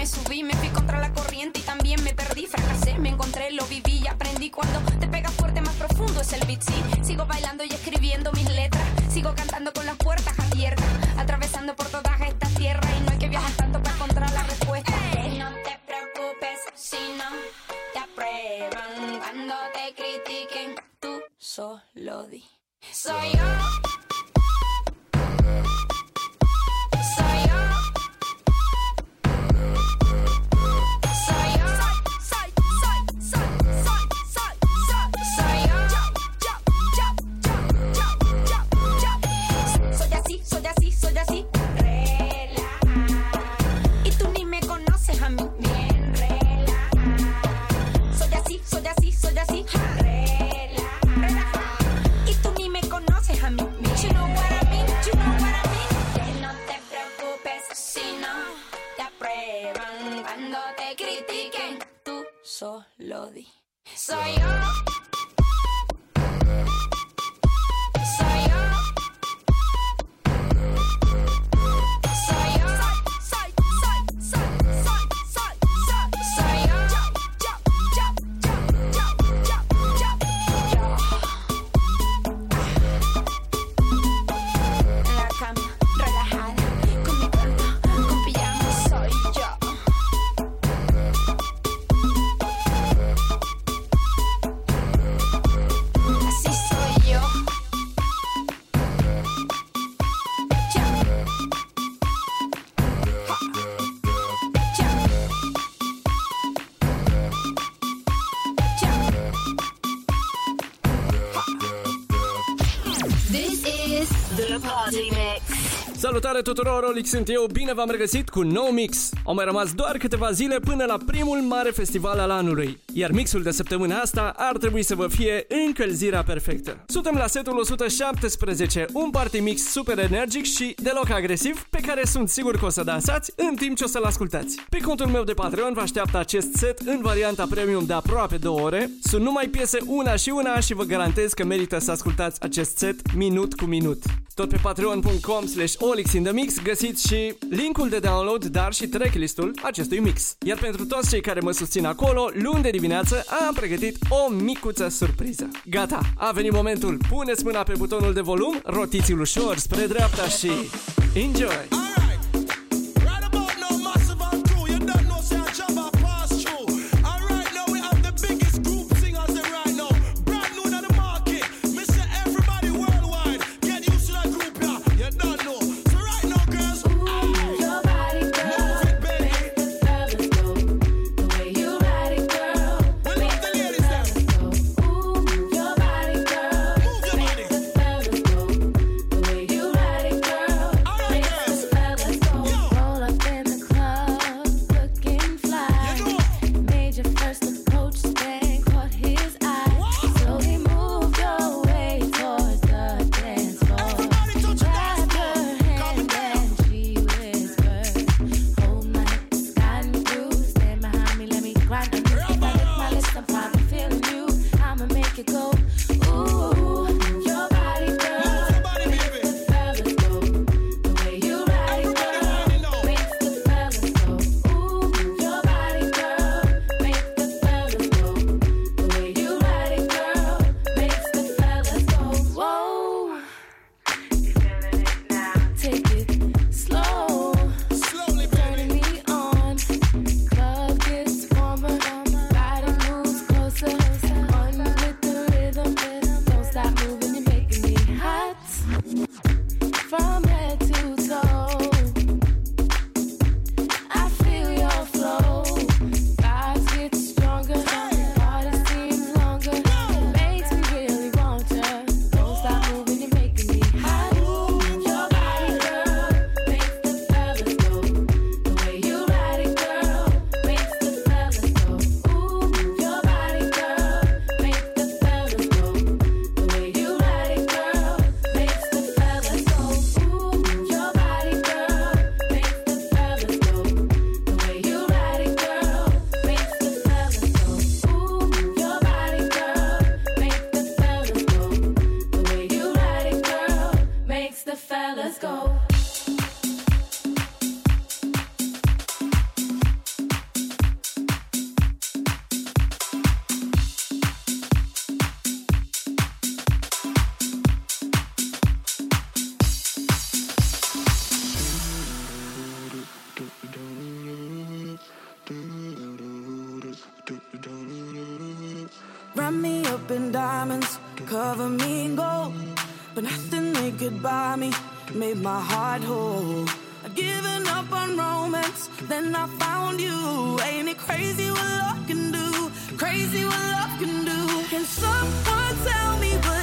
Me subí, me fui contra la corriente y también me perdí, fracasé, me encontré, lo viví y aprendí cuando te pegas fuerte más profundo es el beat, sí. Sigo bailando y escribiendo mis letras, sigo cantando con las puertas abiertas, atravesando por todas estas tierras y no hay que viajar tanto para encontrar la respuesta. No te preocupes si no te aprueban cuando te critiquen, tú solo di. Soy yo. Solo di. Soy yo. Salutare tuturor, Olic sunt eu, bine v-am regăsit cu nou mix. Au mai rămas doar câteva zile până la primul mare festival al anului, iar mixul de săptămâna asta ar trebui să vă fie încălzirea perfectă. Suntem la setul 117, un party mix super energic și deloc agresiv, pe care sunt sigur că o să dansați în timp ce o să-l ascultați. Pe contul meu de Patreon vă așteaptă acest set în varianta premium de aproape 2 ore. Sunt numai piese una și una și vă garantez că merită să ascultați acest set minut cu minut. Tot pe patreon.com slash Olix in the Mix găsiți și linkul de download, dar și tracklistul acestui mix. Iar pentru toți cei care mă susțin acolo, luni de dimineață am pregătit o micuță surpriză. Gata, a venit momentul. Puneți mâna pe butonul de volum, rotiți-l ușor spre dreapta și enjoy! Right of a mean goal, but nothing they could buy me made my heart whole. I'd given up on romance, then I found you. Ain't it crazy what love can do? Crazy what love can do? Can someone tell me? What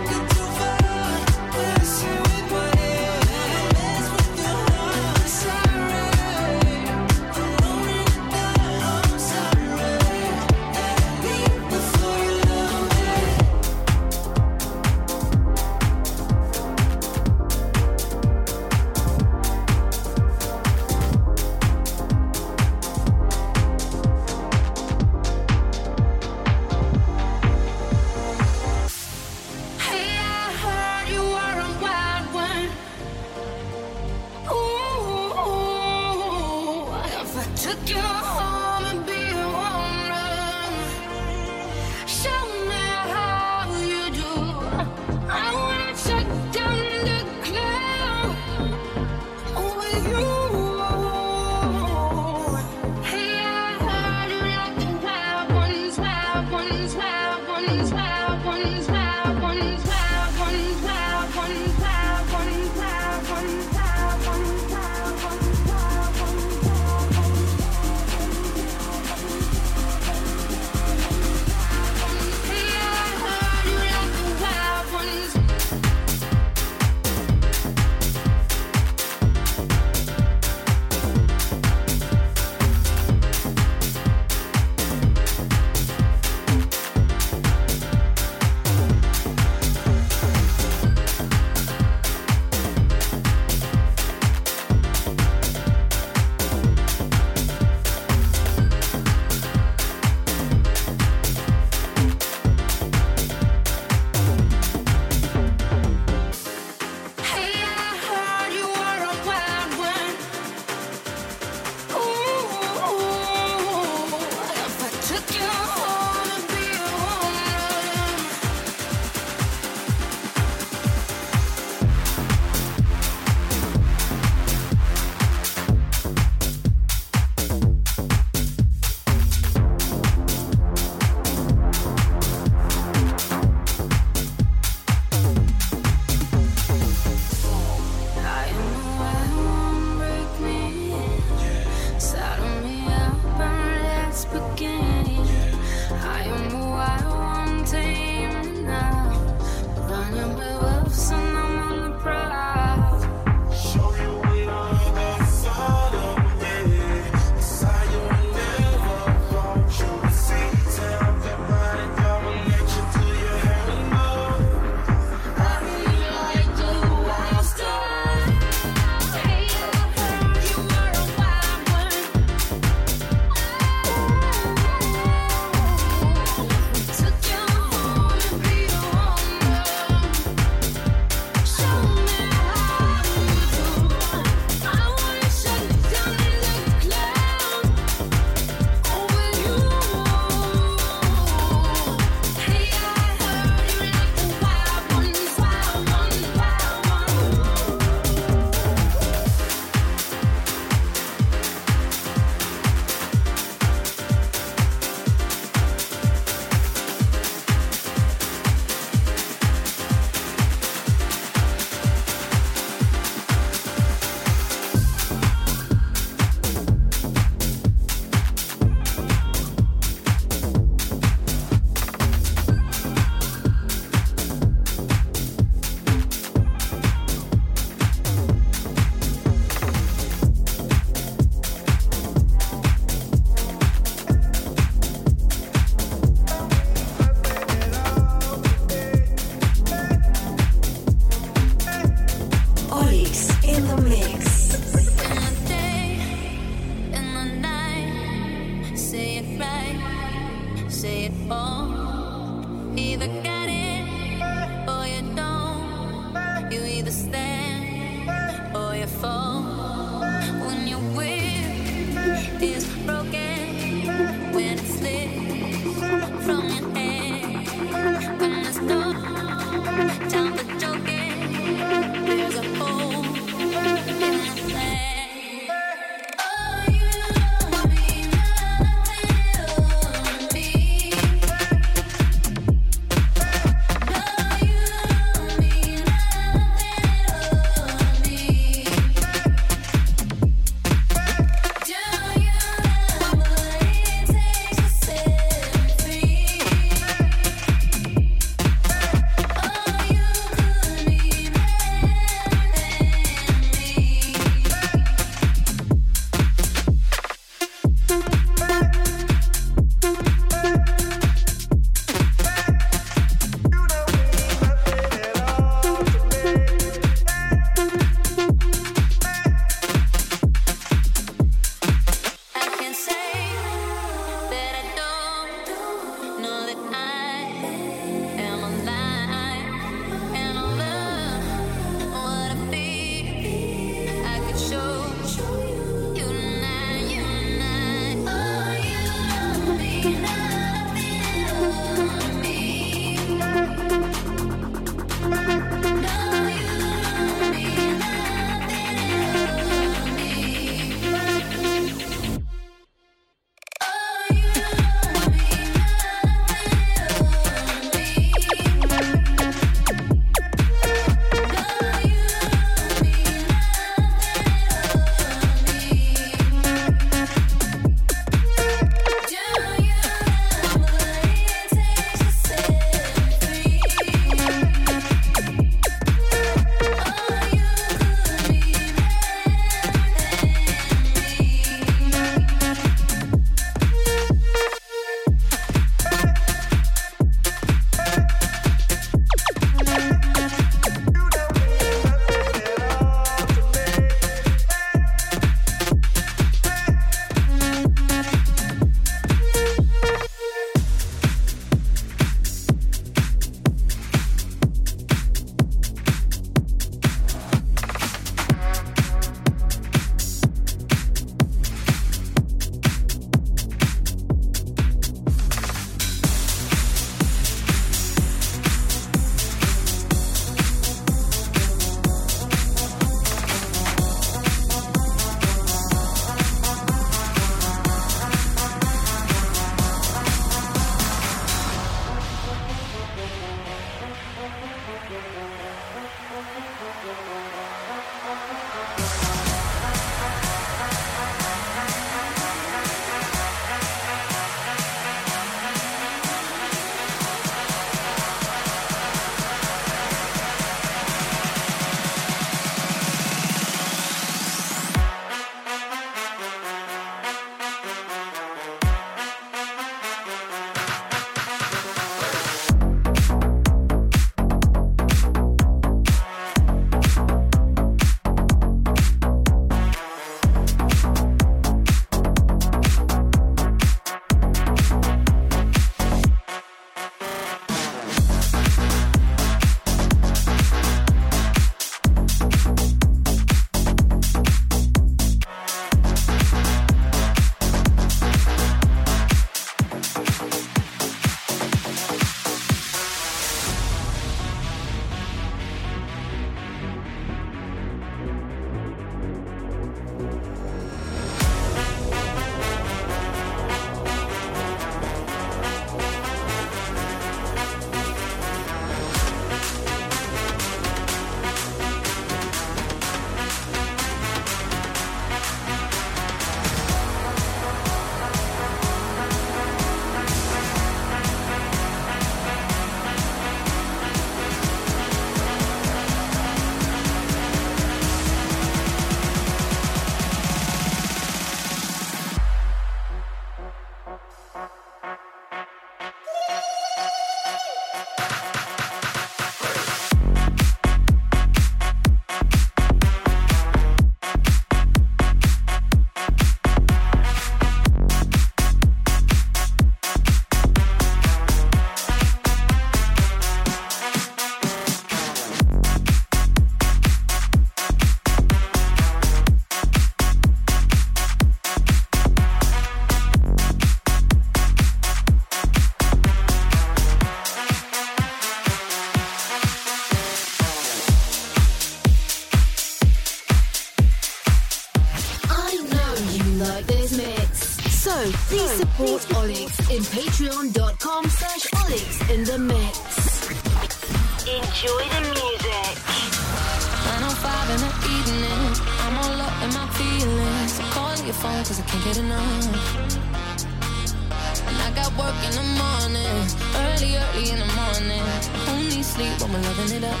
And I got work in the morning, early, early in the morning. Only sleep when we're loving it up.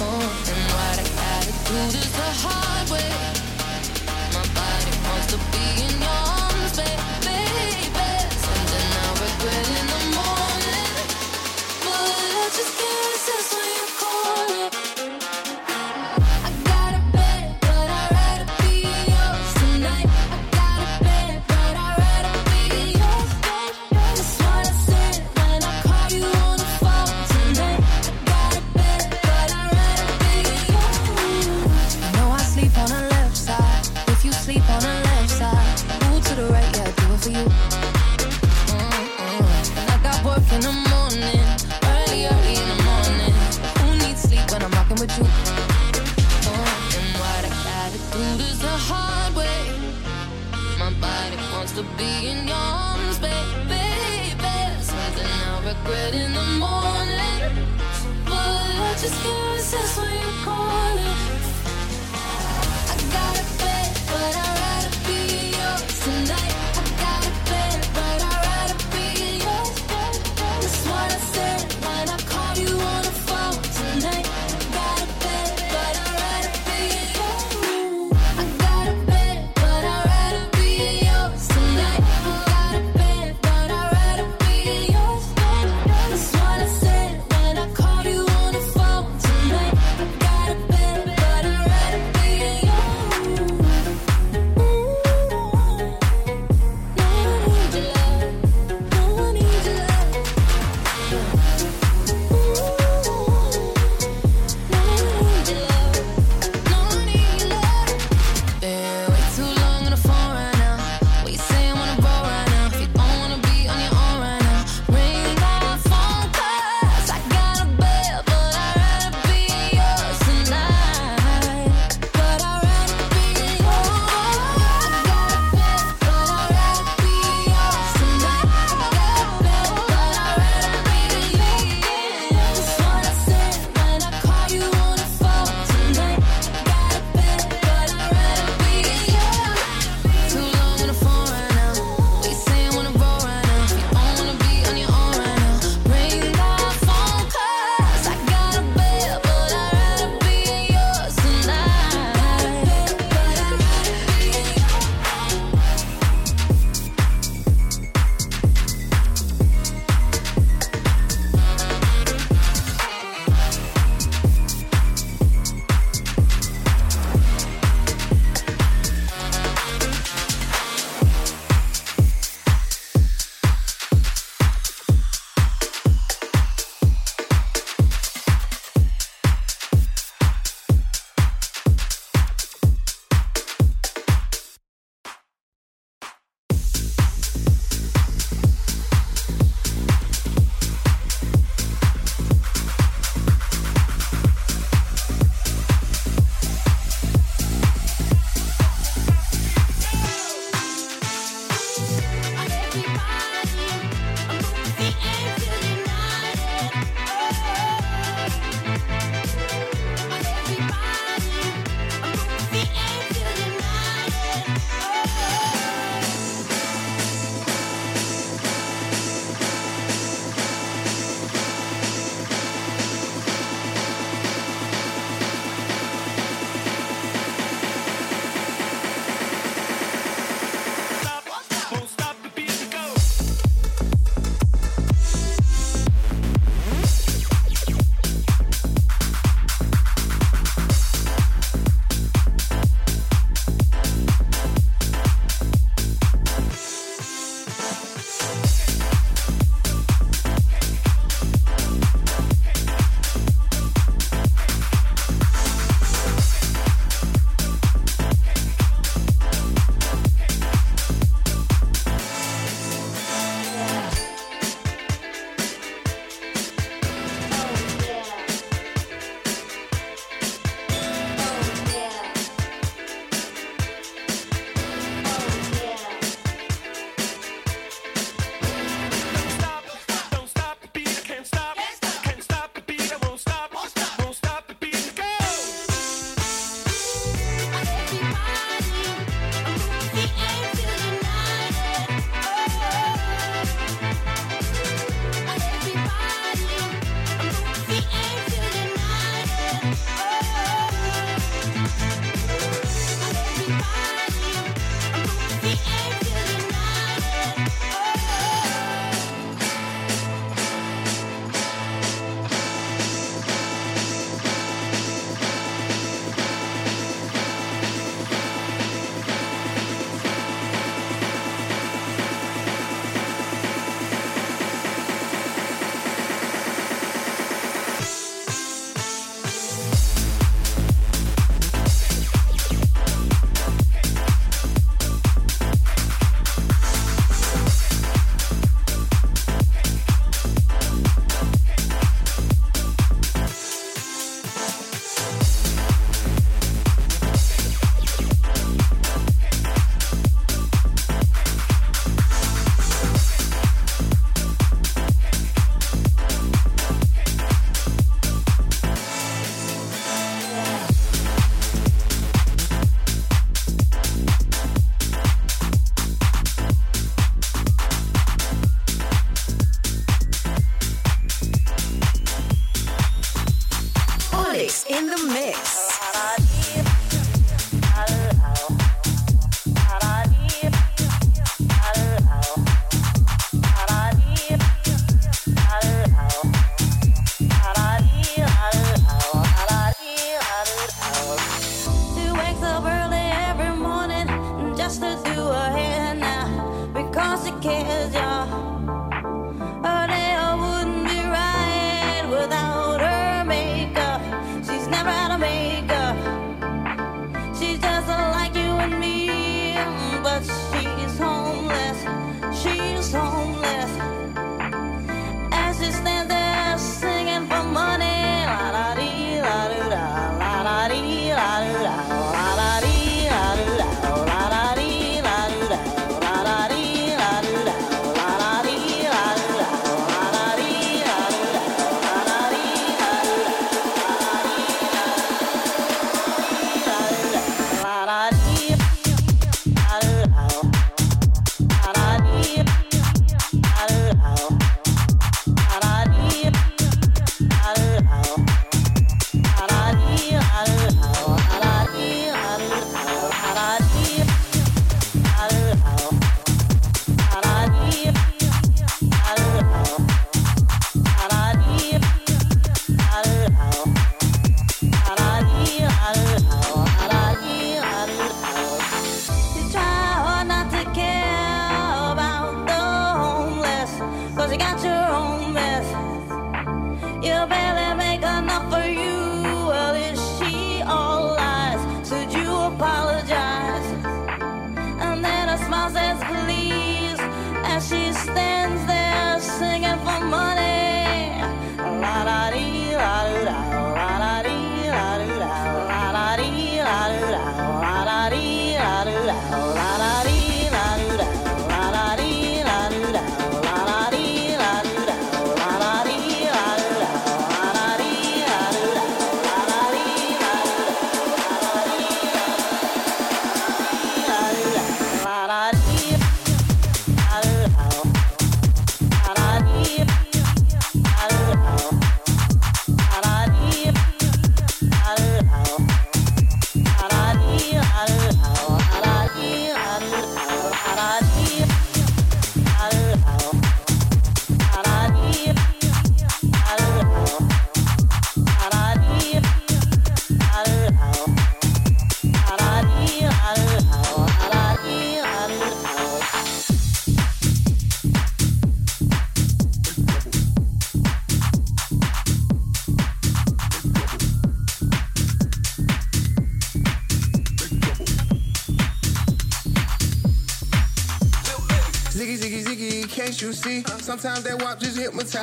Oh, and what I gotta do this the hard way. My body wants to be in your arms, babe.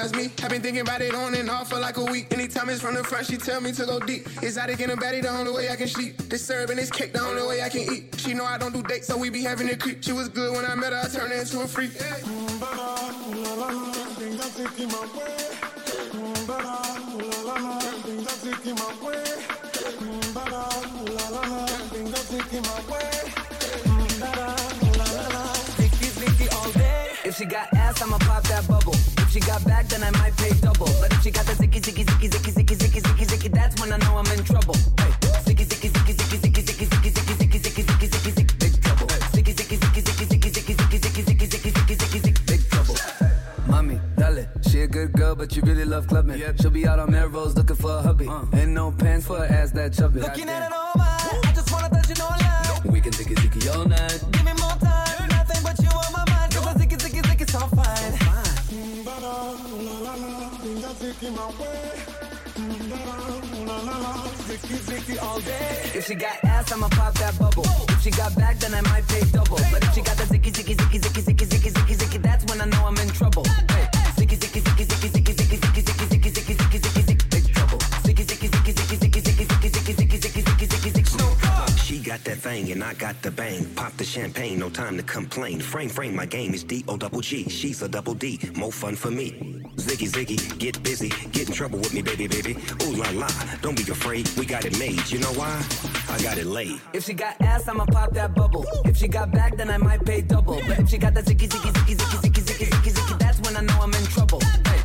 Hypnotize me. I've been thinking about it on and off for like a week. Anytime it's from the front, she tell me to go deep. Exotic in a baddie, the only way I can sleep. This syrup and this cake, the only way I can eat. She know I don't do dates, so we be having a creep. She was good when I met her, I turned her into a freak. If she got ass, I'ma pop that bubble. If she got back, then I might pay double. But if she got the zicky, zicky, zicky, zicky, zicky, zicky, zicky, zicky, that's when I know I'm in trouble. Hey, zicky, zicky, zicky, zicky, zicky, zicky, zicky, zicky, zicky, zicky, zicky, zicky, zicky, big trouble. Zicky, zicky, zicky, zicky, zicky, zicky, zicky, zicky, zicky, zicky, zicky, zicky, zicky, big trouble. Mommy, dale, she a good girl, but you really love clubbing. She'll be out on Melrose looking for a hubby. Ain't no pants for her ass that chubby. Looking at it all mine. I just wanna touch you, no lie. We can zicky, zicky all night. If she got ass, I'ma pop that bubble. If she got back, then I might pay double. But if she got the zicky, zicky, zicky, zicky, zicky, zicky, zicky, zicky, that's when I know I'm in trouble. Hey, zicky, zicky, zicky, zicky, zicky, zicky, zicky, zicky, zicky, zicky, zicky, zicky, zicky, big trouble. Zicky, zicky, zicky, zicky, zicky, zicky, zicky, zicky, zicky, zicky, zicky, zicky, no. She got that thing and I got the bang. Pop the champagne, no time to complain. Frame, frame, my game is D O double G. She's a double D, more fun for me. Ziggy, ziggy, get busy, get in trouble with me, baby, baby. Ooh la la, don't be afraid, we got it made. You know why? I got it laid. If she got ass, I'ma pop that bubble. If she got back, then I might pay double. But if she got that zicky, zicky, zicky, zicky, zicky, zicky, zicky, zicky, that's when I know I'm in trouble. Hey,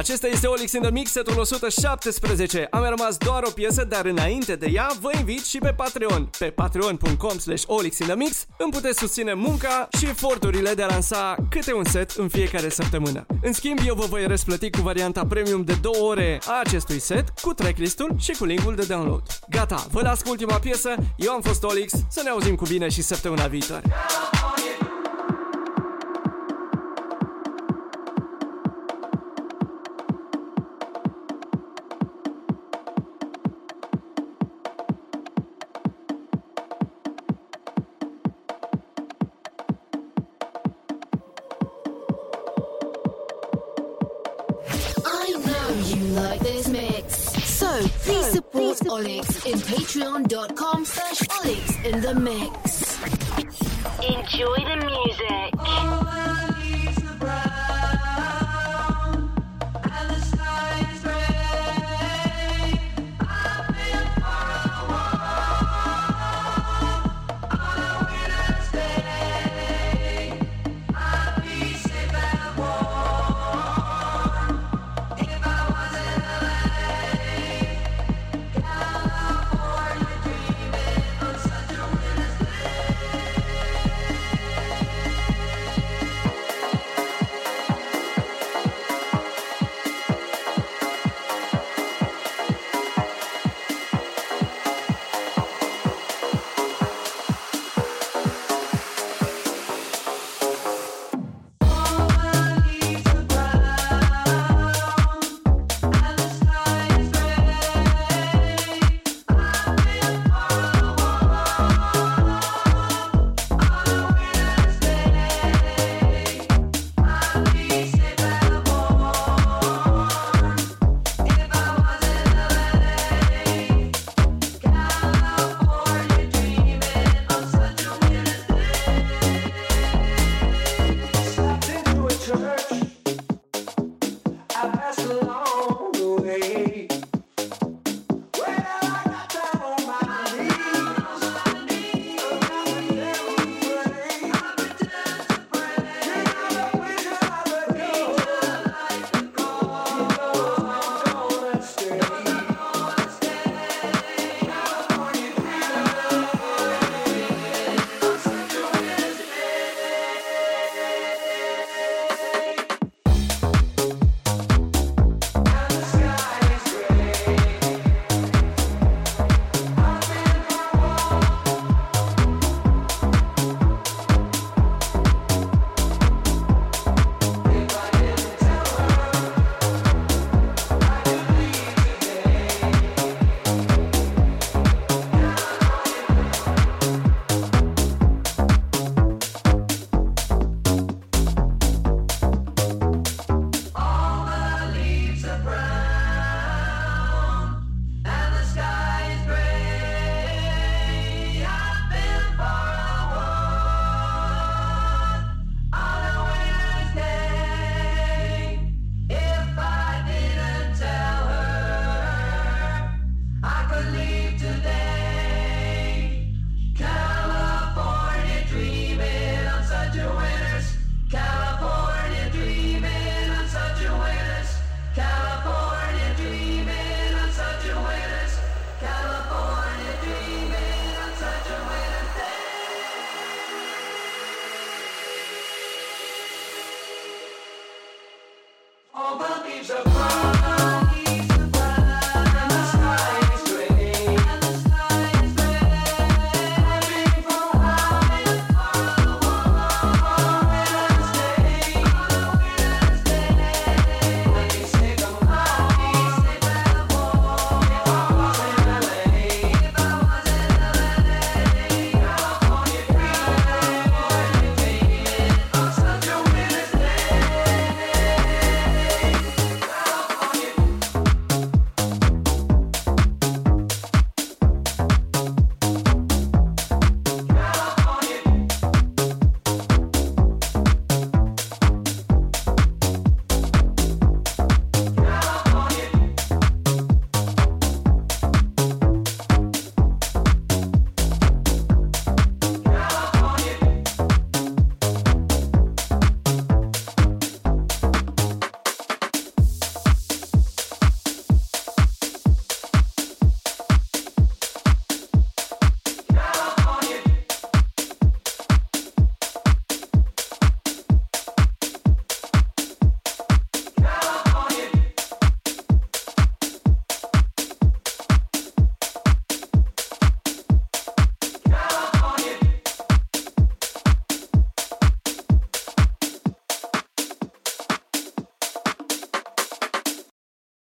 Acesta este Olix in the Mix, setul 117. Am mai rămas doar o piesă, dar înainte de ea vă invit și pe Patreon. Pe patreon.com slash Olix in the Mix îmi puteți susține munca și eforturile de a lansa câte un set în fiecare săptămână. În schimb, eu vă voi răsplăti cu varianta premium de 2 ore a acestui set, cu tracklistul și cu linkul de download. Gata, vă las cu ultima piesă, eu am fost Olix, să ne auzim cu bine și săptămâna viitoare. Olix in patreon.com slash Olix in the mix. Enjoy the music.